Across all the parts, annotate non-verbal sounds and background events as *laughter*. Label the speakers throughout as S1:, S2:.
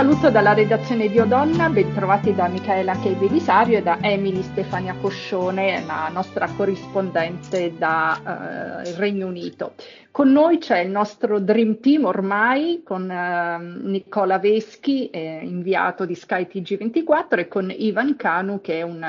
S1: Saluto dalla redazione di Odonna, bentrovati da Michaela Kei Belisario e da Emily Stefania Coscione, la nostra corrispondente dal eh, Regno Unito. Con noi c'è il nostro Dream Team ormai, con eh, Nicola Veschi, eh, inviato di Sky TG24, e con Ivan Kanu, che è un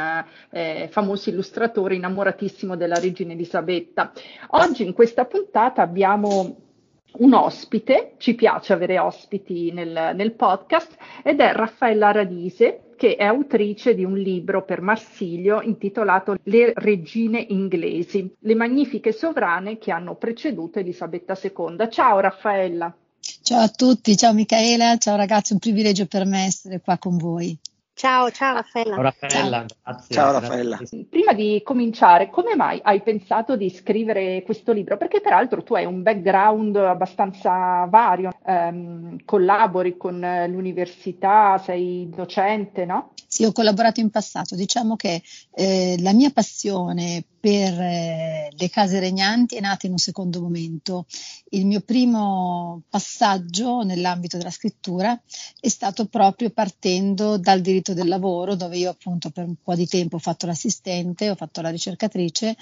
S1: eh, famoso illustratore innamoratissimo della regina Elisabetta. Oggi in questa puntata abbiamo un ospite, ci piace avere ospiti nel, nel, podcast, ed è Raffaella Radise, che è autrice di un libro per Marsilio intitolato Le regine inglesi, le magnifiche sovrane che hanno preceduto Elisabetta II. Ciao Raffaella.
S2: Ciao a tutti, ciao Michaela, ciao ragazzi, un privilegio per me essere qua con voi.
S3: Ciao, ciao Raffaella.
S4: Ciao Raffaella, grazie.
S5: Ciao Raffaella.
S1: Prima di cominciare, come mai hai pensato di scrivere questo libro? Perché peraltro tu hai un background abbastanza vario, ehm, collabori con l'università, sei docente, no?
S2: Sì, ho collaborato in passato. Diciamo che eh, la mia passione per eh, le case regnanti è nata in un secondo momento. Il mio primo passaggio nell'ambito della scrittura è stato proprio partendo dal diritto del lavoro, dove io appunto per un po' di tempo ho fatto l'assistente, ho fatto la ricercatrice,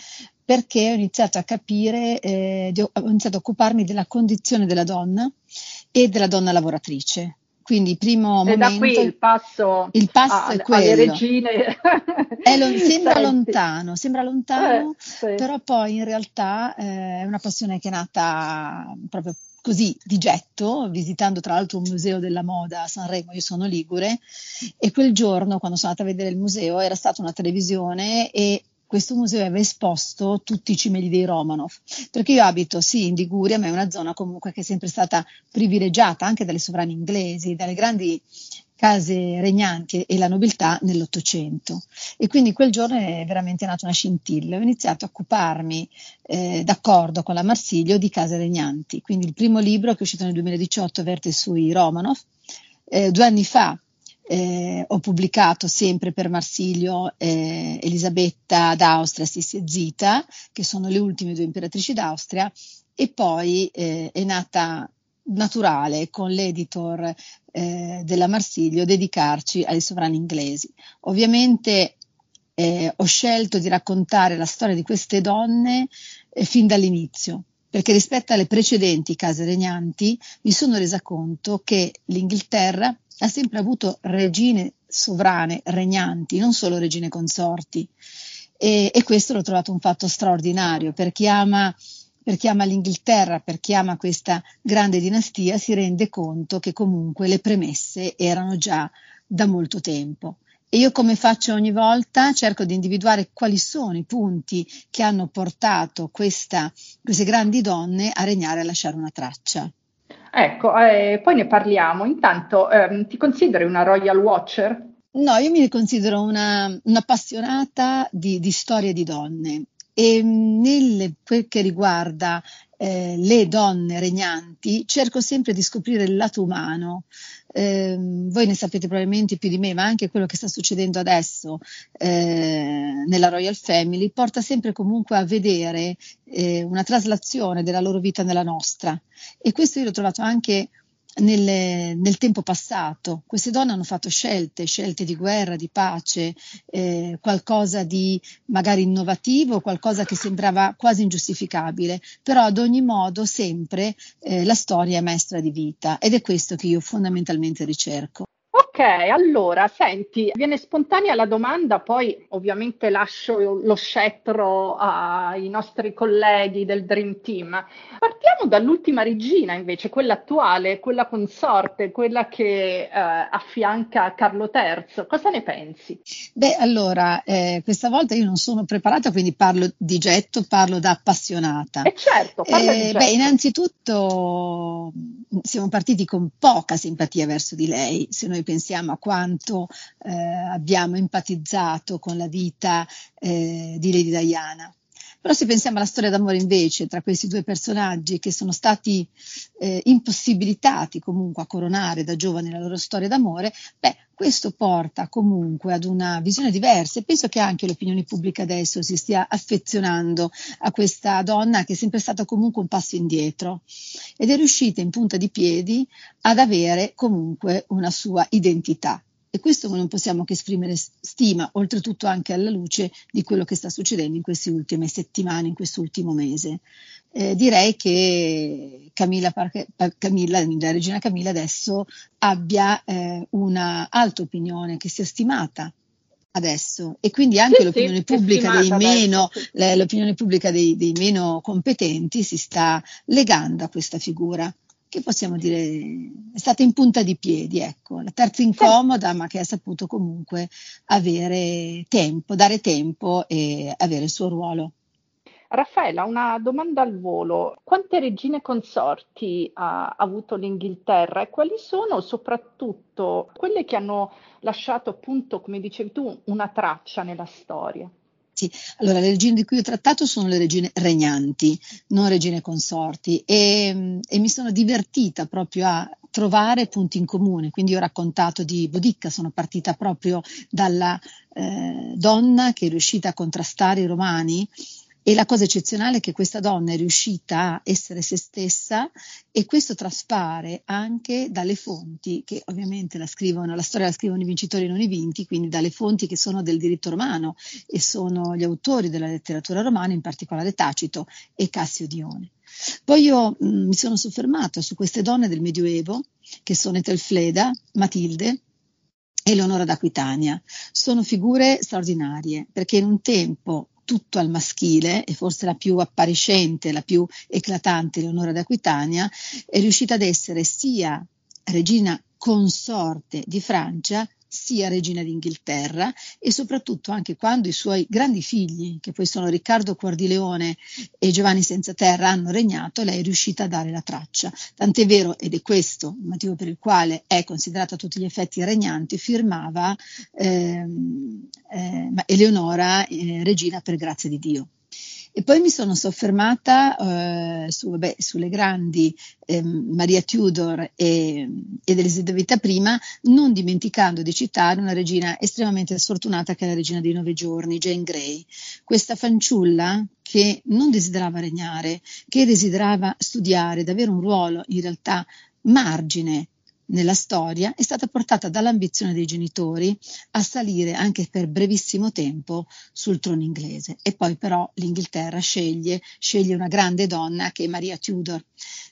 S2: perché ho iniziato a capire, eh, ho iniziato a occuparmi della condizione della donna e della donna lavoratrice. Quindi primo
S1: e
S2: momento,
S1: da qui il passo,
S2: il passo
S1: a,
S2: è quello.
S1: regine.
S2: È lo, *laughs* sembra
S1: Senti.
S2: lontano, sembra lontano,
S1: Eh, sì.
S2: però poi in realtà eh, è una passione che è nata proprio così di getto, visitando tra l'altro un museo della moda a Sanremo, io sono ligure, e quel giorno quando sono andata a vedere il museo era stata una televisione e questo museo aveva esposto tutti i cimeli dei Romanov, perché io abito sì in Liguria, ma è una zona comunque che è sempre stata privilegiata anche dalle sovrane inglesi, dalle grandi case regnanti e la nobiltà nell'Ottocento. E quindi quel giorno è veramente nata una scintilla. Ho iniziato a occuparmi, eh, d'accordo con la Marsiglio, di case regnanti. Quindi il primo libro che è uscito nel 2018 verte sui Romanov. Eh, due anni fa eh, ho pubblicato sempre per Marsilio eh, Elisabetta d'Austria, Sissi e Zita, che sono le ultime due imperatrici d'Austria, e poi eh, è nata naturale con l'editor eh, della Marsilio dedicarci ai sovrani inglesi. Ovviamente eh, ho scelto di raccontare la storia di queste donne eh, fin dall'inizio, perché rispetto alle precedenti case regnanti mi sono resa conto che l'Inghilterra ha sempre avuto regine sovrane, regnanti, non solo regine consorti. E, e questo l'ho trovato un fatto straordinario per chi ama per chi ama l'Inghilterra, per chi ama questa grande dinastia, si rende conto che comunque le premesse erano già da molto tempo. E io come faccio ogni volta cerco di individuare quali sono i punti che hanno portato questa, queste grandi donne a regnare e a lasciare una traccia.
S1: Ecco, eh, poi ne parliamo. Intanto, ehm, ti consideri una Royal Watcher?
S2: No, io mi considero una, un'appassionata di, di storie di donne e nel quel che riguarda eh, le donne regnanti cerco sempre di scoprire il lato umano. Eh, voi ne sapete probabilmente più di me, ma anche quello che sta succedendo adesso eh, nella Royal Family porta sempre comunque a vedere eh, una traslazione della loro vita nella nostra. E questo io l'ho trovato anche nel, nel, tempo passato. Queste donne hanno fatto scelte, scelte di guerra, di pace, eh, qualcosa di magari innovativo, qualcosa che sembrava quasi ingiustificabile, però ad ogni modo sempre eh, la storia è maestra di vita ed è questo che io fondamentalmente ricerco.
S1: Ok, allora, senti, viene spontanea la domanda, poi ovviamente lascio lo scettro ai nostri colleghi del Dream Team. Partiamo dall'ultima regina invece, quella attuale, quella consorte, quella che eh, affianca Carlo III. Cosa ne pensi?
S2: Beh, allora, eh, questa volta io non sono preparata, quindi parlo di getto, parlo da appassionata.
S1: E eh, certo, parla
S2: eh, Beh, innanzitutto siamo partiti con poca simpatia verso di lei, se noi pensiamo pensiamo a quanto eh, abbiamo empatizzato con la vita eh, di Lady Diana. Però se pensiamo alla storia d'amore invece tra questi due personaggi che sono stati eh, impossibilitati comunque a coronare da giovani la loro storia d'amore, beh, questo porta comunque ad una visione diversa e penso che anche l'opinione pubblica adesso si stia affezionando a questa donna che è sempre stata comunque un passo indietro ed è riuscita in punta di piedi ad avere comunque una sua identità. E questo non possiamo che esprimere stima, oltretutto anche alla luce di quello che sta succedendo in queste ultime settimane, in quest'ultimo mese. Eh, direi che Camilla, Camilla, la regina Camilla adesso abbia eh, una alta opinione, che sia stimata adesso. E quindi anche sì, l'opinione, sì, pubblica meno, l'opinione pubblica dei, dei meno competenti si sta legando a questa figura che possiamo dire è stata in punta di piedi, ecco, la terza incomoda, ma che ha saputo comunque avere tempo, dare tempo e avere il suo ruolo.
S1: Raffaella, una domanda al volo. Quante regine consorti ha avuto l'Inghilterra e quali sono soprattutto quelle che hanno lasciato appunto, come dicevi tu, una traccia nella storia?
S2: Sì, allora le regine di cui ho trattato sono le regine regnanti, non regine consorti e, e mi sono divertita proprio a trovare punti in comune. Quindi ho raccontato di Bodicca, sono partita proprio dalla eh, donna che è riuscita a contrastare i romani e la cosa eccezionale è che questa donna è riuscita a essere se stessa e questo traspare anche dalle fonti che ovviamente la scrivono, la storia la scrivono i vincitori e non i vinti, quindi dalle fonti che sono del diritto romano e sono gli autori della letteratura romana, in particolare Tacito e Cassio Dione. Poi io mh, mm, mi sono soffermata su queste donne del Medioevo, che sono Etelfleda, Matilde, e Leonora d'Aquitania. Sono figure straordinarie perché in un tempo tutto al maschile e forse la più appariscente, la più eclatante, Leonora d'Aquitania, è riuscita ad essere sia regina consorte di Francia sia regina d'Inghilterra e soprattutto anche quando i suoi grandi figli, che poi sono Riccardo Cuor di Leone e Giovanni Senza Terra, hanno regnato, lei è riuscita a dare la traccia. Tant'è vero, ed è questo il motivo per il quale è considerata a tutti gli effetti regnante, firmava ehm, eh, Eleonora eh, regina per grazia di Dio. E poi mi sono soffermata eh, su, vabbè, sulle grandi eh, Maria Tudor e, ed Elisabetta I, non dimenticando di citare una regina estremamente sfortunata che è la regina dei nove giorni, Jane Grey. Questa fanciulla che non desiderava regnare, che desiderava studiare, ed avere un ruolo in realtà margine nella storia è stata portata dall'ambizione dei genitori a salire anche per brevissimo tempo sul trono inglese e poi però l'Inghilterra sceglie, sceglie una grande donna che è Maria Tudor,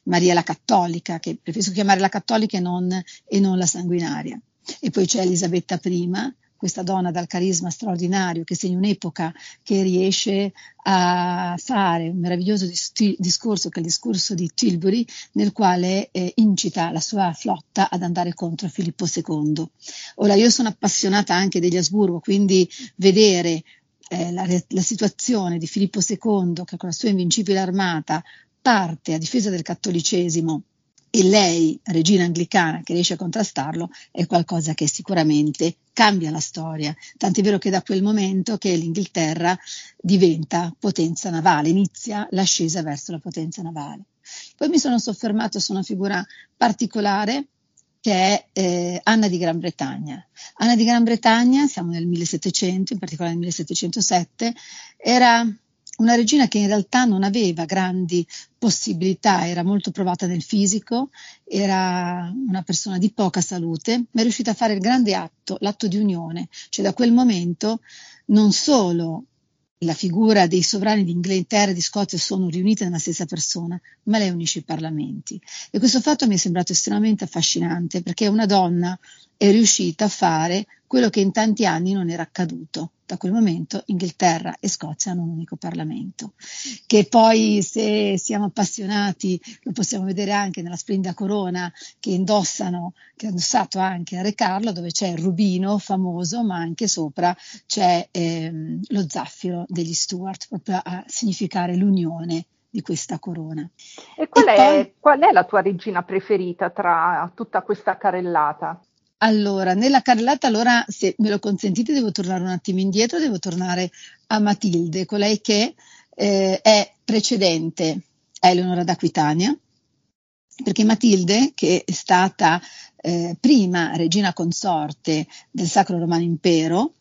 S2: Maria la cattolica, che preferisco chiamare la cattolica e non, e non la sanguinaria. E poi c'è Elisabetta I, questa donna dal carisma straordinario che segna un'epoca che riesce a fare un meraviglioso dis- discorso che è il discorso di Tilbury nel quale eh, incita la sua flotta ad andare contro Filippo II. Ora io sono appassionata anche degli Asburgo, quindi vedere eh, la, la situazione di Filippo II che con la sua invincibile armata parte a difesa del cattolicesimo e lei, regina anglicana, che riesce a contrastarlo, è qualcosa che sicuramente cambia la storia. Tant'è vero che da quel momento che l'Inghilterra diventa potenza navale, inizia l'ascesa verso la potenza navale. Poi mi sono soffermato su una figura particolare che è eh, Anna di Gran Bretagna. Anna di Gran Bretagna, siamo nel 1700, in particolare nel 1707, era una regina che in realtà non aveva grandi possibilità, era molto provata nel fisico, era una persona di poca salute, ma è riuscita a fare il grande atto, l'atto di unione, cioè da quel momento non solo la figura dei sovrani di Inghilterra e di Scozia sono riunite nella stessa persona, ma lei unisce i parlamenti. E questo fatto mi è sembrato estremamente affascinante perché una donna è riuscita a fare quello che in tanti anni non era accaduto. Da quel momento Inghilterra e Scozia hanno un unico Parlamento, che poi se siamo appassionati lo possiamo vedere anche nella splendida corona che indossano, che ha indossato anche Re Carlo, dove c'è il rubino famoso, ma anche sopra c'è ehm, lo zaffiro degli Stuart, proprio a significare l'unione di questa corona.
S1: E qual, e è, poi, qual è la tua regina preferita tra tutta questa carellata?
S2: Allora, nella carrellata, allora, se me lo consentite, devo tornare un attimo indietro, devo tornare a Matilde, colei che eh, è precedente a Eleonora d'Aquitania, perché Matilde, che è stata eh, prima regina consorte del Sacro Romano Impero,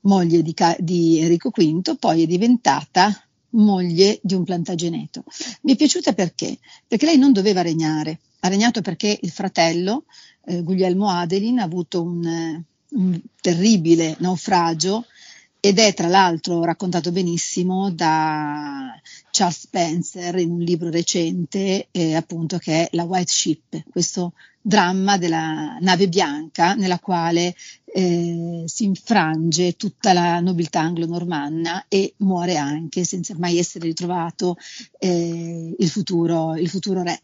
S2: moglie di, di Enrico V, poi è diventata moglie di un plantageneto. Mi è piaciuta perché? Perché lei non doveva regnare, ha regnato perché il fratello eh, Guglielmo Adelin ha avuto un, eh, un terribile naufragio ed è tra l'altro raccontato benissimo da Charles Spencer in un libro recente, eh, appunto che è La White Ship, questo dramma della nave bianca nella quale eh, si infrange tutta la nobiltà anglo-normanna e muore anche senza mai essere ritrovato eh, il, futuro, il futuro re.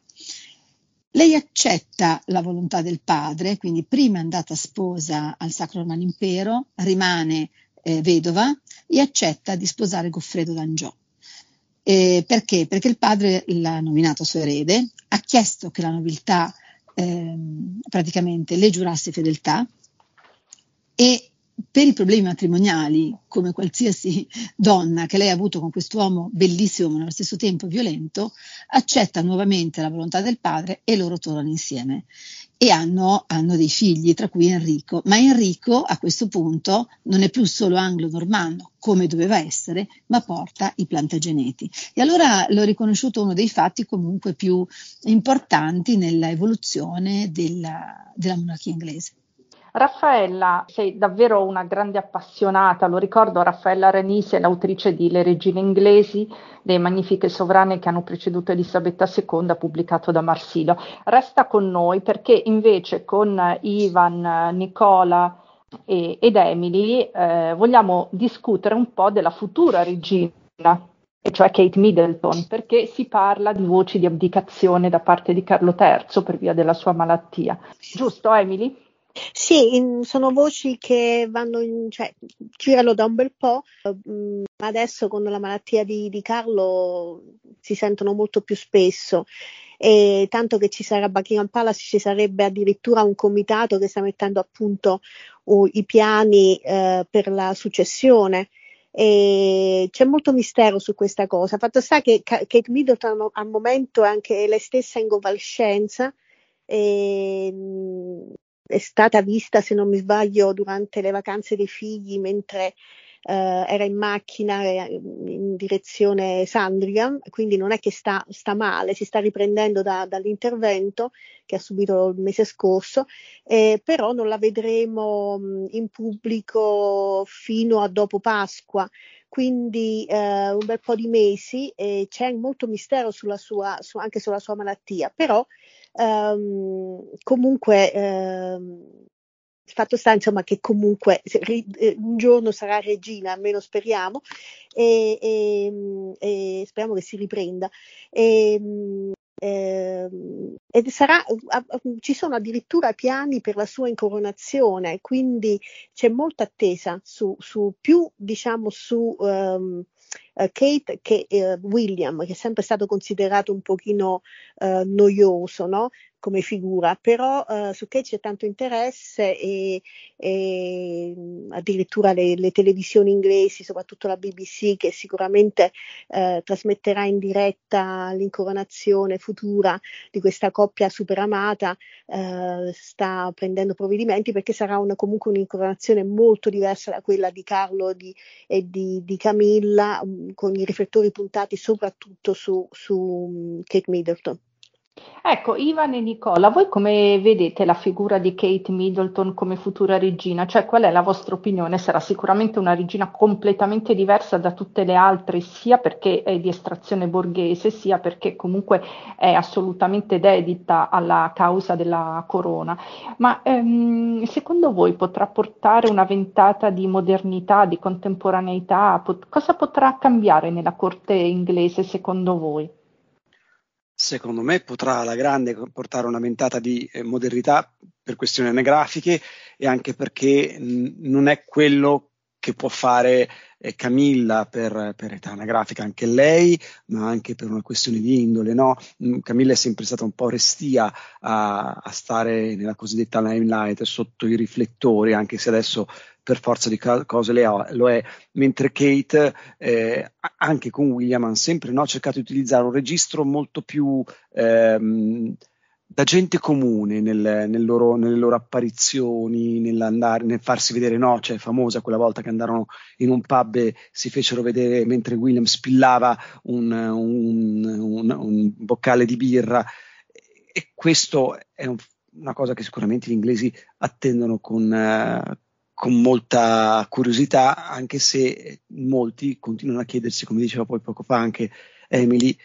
S2: Lei accetta la volontà del padre, quindi prima è andata sposa al Sacro Romano Impero, rimane eh, vedova e accetta di sposare Goffredo d'Angiò. Eh, perché? Perché il padre l'ha nominato suo erede, ha chiesto che la nobiltà eh, praticamente le giurasse fedeltà e per i problemi matrimoniali, come qualsiasi donna che lei ha avuto con quest'uomo bellissimo ma allo stesso tempo violento, accetta nuovamente la volontà del padre e loro tornano insieme. E hanno, hanno dei figli, tra cui Enrico. Ma Enrico a questo punto non è più solo anglo-normanno, come doveva essere, ma porta i plantageneti. E allora l'ho riconosciuto uno dei fatti comunque più importanti nella evoluzione della, della monarchia inglese.
S1: Raffaella, sei davvero una grande appassionata, lo ricordo, Raffaella Renise, l'autrice di Le regine inglesi, le magnifiche sovrane che hanno preceduto Elisabetta II, pubblicato da Marsilio. Resta con noi perché invece con Ivan, Nicola e, ed Emily eh, vogliamo discutere un po' della futura regina e cioè Kate Middleton, perché si parla di voci di abdicazione da parte di Carlo III per via della sua malattia. Giusto, Emily?
S3: Sì, in, sono voci che vanno in, cioè, girano da un bel po', mm, adesso con la malattia di, di, Carlo si sentono molto più spesso. E tanto che ci sarà Buckingham Palace, ci sarebbe addirittura un comitato che sta mettendo a punto uh, i piani uh, per la successione. E c'è molto mistero su questa cosa. Fatto sta che Kate Middleton al momento è anche lei stessa in convalescenza. E, mm, è stata vista, se non mi sbaglio, durante le vacanze dei figli mentre eh, era in macchina eh, in direzione Sandringham, quindi non è che sta, sta male, si sta riprendendo da, dall'intervento che ha subito il mese scorso, eh, però non la vedremo in pubblico fino a dopo Pasqua. Quindi eh, un bel po' di mesi e c'è molto mistero sulla sua, su, anche sulla sua malattia, però ehm, comunque ehm, il fatto sta insomma che comunque eh, un giorno sarà regina, almeno speriamo, e, e, e speriamo che si riprenda. E, eh, ed sarà, ci sono addirittura piani per la sua incoronazione, quindi c'è molta attesa su, su più diciamo su um, Kate che uh, William, che è sempre stato considerato un pochino uh, noioso, no? Come figura, però uh, su Kate c'è tanto interesse e, e addirittura le, le, televisioni inglesi, soprattutto la BBC, che sicuramente uh, trasmetterà in diretta l'incoronazione futura di questa coppia super amata, uh, sta prendendo provvedimenti perché sarà una, comunque un'incoronazione molto diversa da quella di Carlo di, e di, di Camilla, um, con i riflettori puntati soprattutto su, su um, Kate Middleton.
S1: Ecco, Ivan e Nicola, voi come vedete la figura di Kate Middleton come futura regina? Cioè, qual è la vostra opinione? Sarà sicuramente una regina completamente diversa da tutte le altre, sia perché è di estrazione borghese, sia perché comunque è assolutamente dedita alla causa della corona. Ma ehm, secondo voi potrà portare una ventata di modernità, di contemporaneità? Pot- cosa potrà cambiare nella corte inglese secondo voi?
S4: Secondo me potrà alla grande portare una ventata di eh, modernità per questioni anagrafiche e anche perché non è quello che può fare eh, Camilla per, per, età anagrafica, anche lei, ma anche per una questione di indole. No? Mm, Camilla è sempre stata un po' restia a, a stare nella cosiddetta limelight, sotto i riflettori, anche se adesso per forza di cose lo è, mentre Kate eh, anche con William ha sempre no, cercato di utilizzare un registro molto più ehm, da gente comune nel, nel loro, nelle loro apparizioni, nel farsi vedere, no, cioè famosa quella volta che andarono in un pub e si fecero vedere mentre William spillava un, un, un, un boccale di birra. E questo è una cosa che sicuramente gli inglesi attendono con, con molta curiosità, anche se molti continuano a chiedersi, come diceva poi poco fa anche Emily,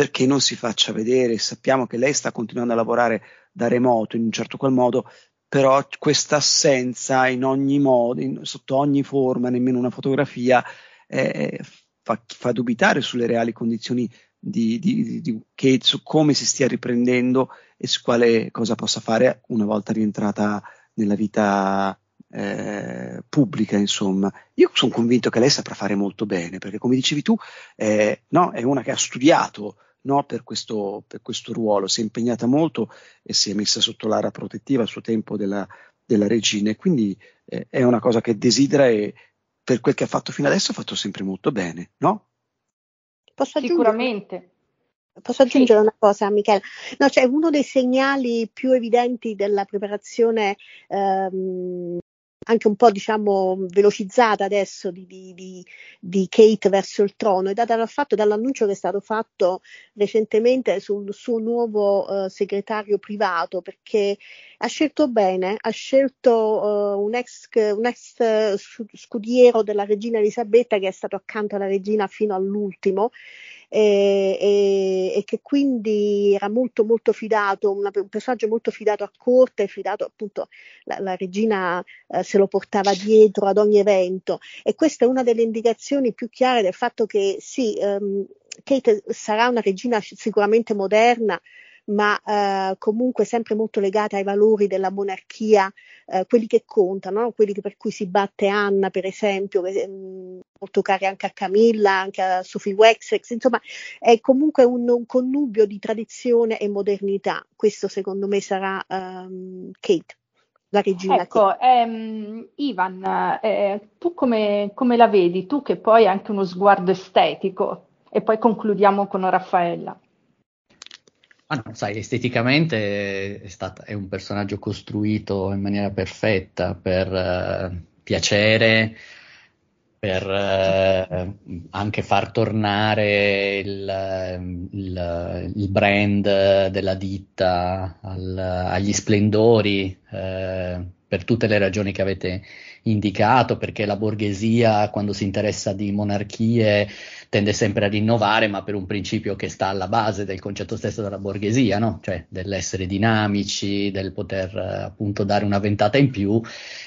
S4: perché non si faccia vedere. Sappiamo che lei sta continuando a lavorare da remoto in un certo qual modo, però questa assenza in ogni modo, in, sotto ogni forma, nemmeno una fotografia, eh, fa, fa, dubitare sulle reali condizioni di, di, di, Kate, su come si stia riprendendo e su quale cosa possa fare una volta rientrata nella vita eh, pubblica, insomma. Io sono convinto che lei saprà fare molto bene, perché come dicevi tu, eh, no, è una che ha studiato no, per, questo, per, questo, ruolo, si è impegnata molto e si è messa sotto l'ara protettiva a suo tempo della, della regina, e quindi eh, è una cosa che desidera e per quel che ha fatto fino adesso ha fatto sempre molto bene, no?
S1: Posso Sicuramente.
S3: Posso aggiungere sì. una cosa, Michele? No, cioè uno dei segnali più evidenti della preparazione ehm, anche un po' diciamo velocizzata adesso di, di, di, di, Kate verso il trono è data dal fatto dall'annuncio che è stato fatto recentemente sul suo nuovo uh, segretario privato perché ha scelto bene, ha scelto uh, un, ex, un ex scudiero della regina Elisabetta che è stato accanto alla regina fino all'ultimo e, e, e, che quindi era molto molto fidato, una, un personaggio molto fidato a corte, fidato appunto la, la regina eh, se lo portava dietro ad ogni evento. E questa è una delle indicazioni più chiare del fatto che sì, ehm, Kate sarà una regina sicuramente moderna, ma eh, comunque sempre molto legata ai valori della monarchia, eh, quelli che contano, no? quelli che, per cui si batte Anna, per esempio, che, mh, mm, molto cari anche a Camilla, anche a Sophie Wessex, insomma è comunque un, un, connubio di tradizione e modernità. Questo secondo me sarà um, Kate. La regina
S1: ecco, ehm, Ivan, eh, tu come, come la vedi? Tu che poi hai anche uno sguardo estetico e poi concludiamo con Raffaella.
S5: Ah, no, sai, esteticamente è, stata, è, un personaggio costruito in maniera perfetta per uh, piacere, per uh, anche far tornare il, il, il brand della ditta al, agli splendori, uh, per tutte le ragioni che avete indicato, perché la borghesia quando si interessa di monarchie tende sempre a rinnovare, ma per un principio che sta alla base del concetto stesso della borghesia, no? cioè dell'essere dinamici, del poter eh, appunto dare una ventata in più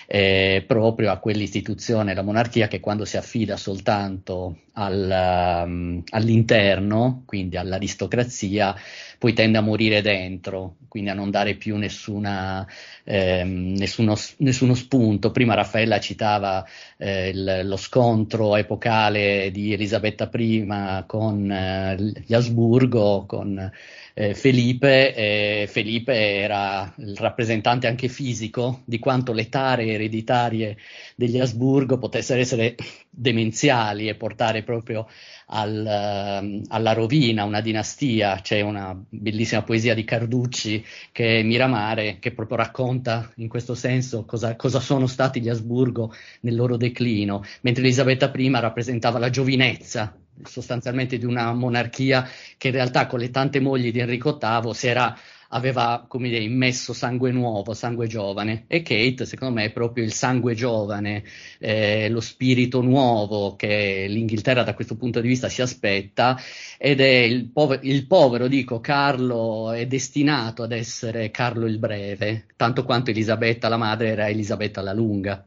S5: eh, proprio a quell'istituzione, la monarchia, che quando si affida soltanto al, um, all'interno, quindi all'aristocrazia, poi tende a morire dentro, quindi a non dare più nessuna, ehm, nessuno, nessuno, spunto. Prima Raffaella citava eh, il, lo scontro epocale di Elisabetta I con eh, gli Asburgo, con eh, Felipe, eh, Felipe era il rappresentante anche fisico di quanto le tare ereditarie degli Asburgo potessero essere demenziali e portare proprio al, uh, alla rovina, una dinastia. C'è una bellissima poesia di Carducci che è Miramare, che proprio racconta in questo senso cosa, cosa sono stati gli Asburgo nel loro declino, mentre Elisabetta I rappresentava la giovinezza sostanzialmente di una monarchia che in realtà con le tante mogli di Enrico VIII era aveva dire, immesso sangue nuovo, sangue giovane e Kate secondo me è proprio il sangue giovane, eh, lo spirito nuovo che l'Inghilterra da questo punto di vista si aspetta ed è il, pover- il povero, dico, Carlo è destinato ad essere Carlo il Breve, tanto quanto Elisabetta la madre era Elisabetta la Lunga.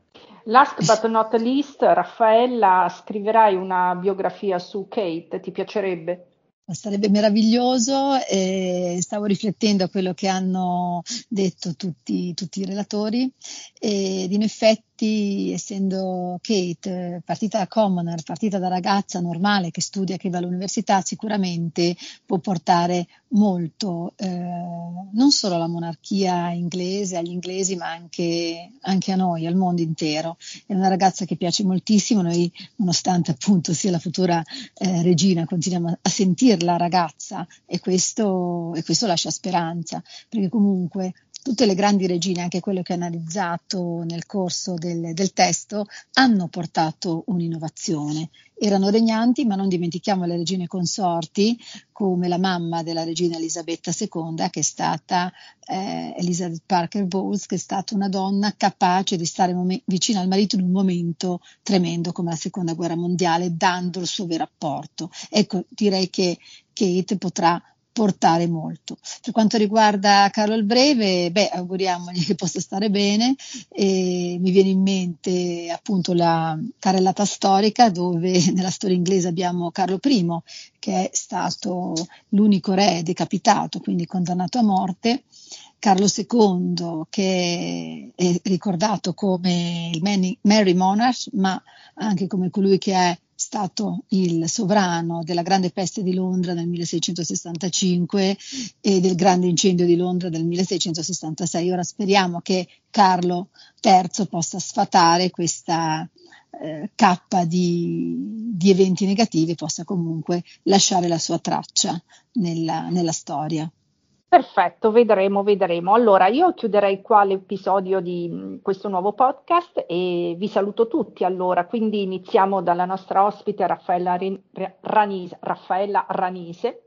S1: Last but not least, Raffaella, scriverai una biografia su Kate, ti piacerebbe?
S2: Sarebbe meraviglioso e stavo riflettendo a quello che hanno detto tutti, tutti i relatori ed in effetti infatti, essendo Kate partita da commoner, partita da ragazza normale che studia, che va all'università, sicuramente può portare molto, eh, non solo alla monarchia inglese, agli inglesi, ma anche, anche, a noi, al mondo intero. È una ragazza che piace moltissimo, noi nonostante appunto sia la futura eh, regina, continuiamo a sentirla ragazza e questo, e questo lascia speranza, perché comunque tutte le grandi regine, anche quelle che ho analizzato nel corso del, del testo, hanno portato un'innovazione. Erano regnanti, ma non dimentichiamo le regine consorti, come la mamma della regina Elisabetta II, che è stata eh, Elizabeth Parker Bowles, che è stata una donna capace di stare mom- vicino al marito in un momento tremendo come la seconda guerra mondiale, dando il suo vero apporto. Ecco, direi che Kate potrà portare molto. Per quanto riguarda Carlo il Breve, beh, auguriamogli che possa stare bene. E mi viene in mente appunto la carrellata storica dove *laughs* nella storia inglese abbiamo Carlo I, che è stato l'unico re decapitato, quindi condannato a morte. Carlo II, che è ricordato come il Mary Monarch, ma anche come colui che è stato il sovrano della grande peste di Londra nel 1665 e del grande incendio di Londra del 1666. Ora speriamo che Carlo III possa sfatare questa eh, cappa di, di, eventi negativi e possa comunque lasciare la sua traccia nella, nella storia.
S1: Perfetto, vedremo, vedremo. Allora, io chiuderei qua l'episodio di mm, questo nuovo podcast e vi saluto tutti. Allora, quindi iniziamo dalla nostra ospite Raffaella, Ranise, Raffaella Ranise,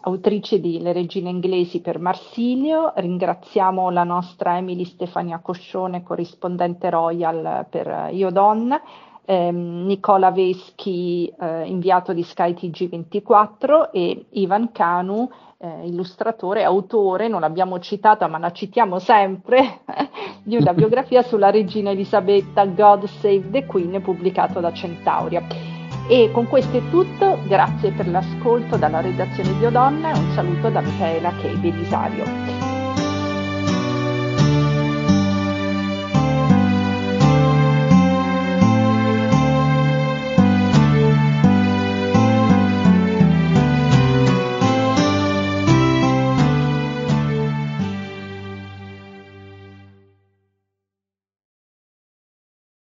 S1: autrice di Le regine inglesi per Marsilio. Ringraziamo la nostra Emily Stefania Coscione, corrispondente Royal per Io Donna. Ehm, Nicola Veschi, eh, inviato di Sky TG24 e Ivan Canu, eh, illustratore, autore, non l'abbiamo citata ma la citiamo sempre, *laughs* di una *laughs* biografia sulla regina Elisabetta, God Save the Queen, pubblicato da Centauria. E con questo è tutto, grazie per l'ascolto dalla redazione di Odonna e un saluto da Michaela Kei Belisario.